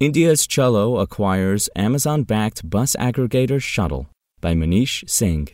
India's Chalo acquires Amazon backed bus aggregator Shuttl by Manish Singh.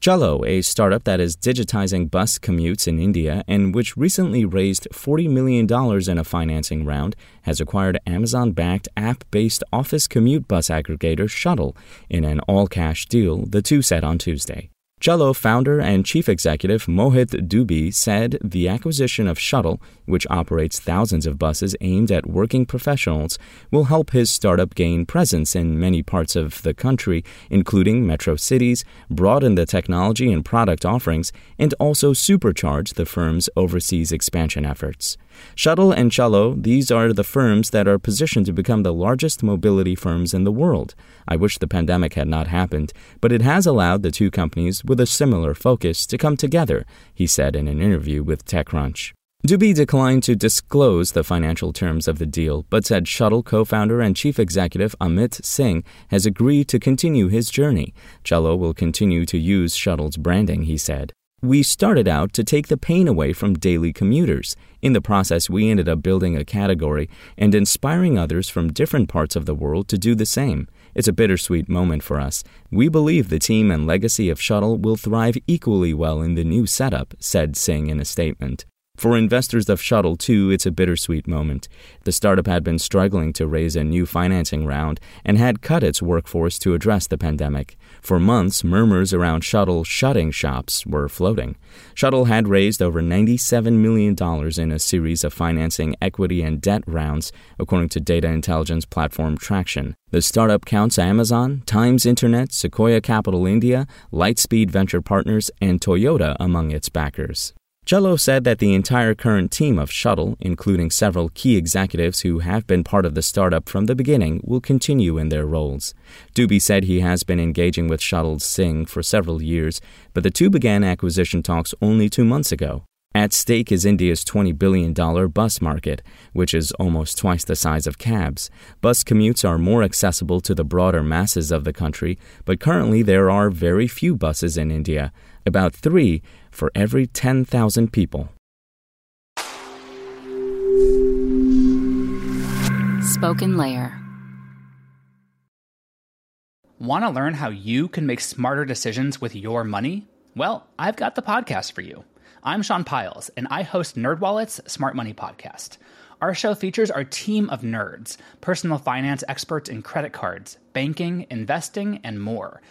Chalo, a startup that is digitizing bus commutes in India and which recently raised $40 million in a financing round, has acquired Amazon backed app based office commute bus aggregator Shuttl in an all cash deal, the two said on Tuesday. Chalo founder and chief executive Mohit Dubey said the acquisition of Shuttl, which operates thousands of buses aimed at working professionals, will help his startup gain presence in many parts of the country, including metro cities, broaden the technology and product offerings, and also supercharge the firm's overseas expansion efforts. Shuttl and Chalo, these are the firms that are positioned to become the largest mobility firms in the world. I wish the pandemic had not happened, but it has allowed the two companies with a similar focus to come together, he said in an interview with TechCrunch. Dubey declined to disclose the financial terms of the deal, but said Shuttl co founder and chief executive Amit Singh has agreed to continue his journey. Chalo will continue to use Shuttl's branding, he said. We started out to take the pain away from daily commuters. In the process, we ended up building a category and inspiring others from different parts of the world to do the same. It's a bittersweet moment for us. We believe the team and legacy of Shuttl will thrive equally well in the new setup, said Singh in a statement. For investors of Shuttl too, it's a bittersweet moment. The startup had been struggling to raise a new financing round and had cut its workforce to address the pandemic. For months, murmurs around Shuttl shutting shops were floating. Shuttl had raised over $97 million in a series of financing, equity, and debt rounds, according to data intelligence platform Tracxn. The startup counts Amazon, Times Internet, Sequoia Capital India, Lightspeed Venture Partners, and Toyota among its backers. Chalo said that the entire current team of Shuttl, including several key executives who have been part of the startup from the beginning, will continue in their roles. Dubey said he has been engaging with Shuttl's Singh for several years, but the two began acquisition talks only two months ago. At stake is India's $20 billion bus market, which is almost twice the size of cabs. Bus commutes are more accessible to the broader masses of the country, but currently there are very few buses in India, about three for every 10,000 people. Spoken Layer. Want to learn how you can make smarter decisions with your money? Well, I've got the podcast for you. I'm Sean Pyles, and I host NerdWallet's Smart Money Podcast. Our show features our team of nerds, personal finance experts in credit cards, banking, investing, and more –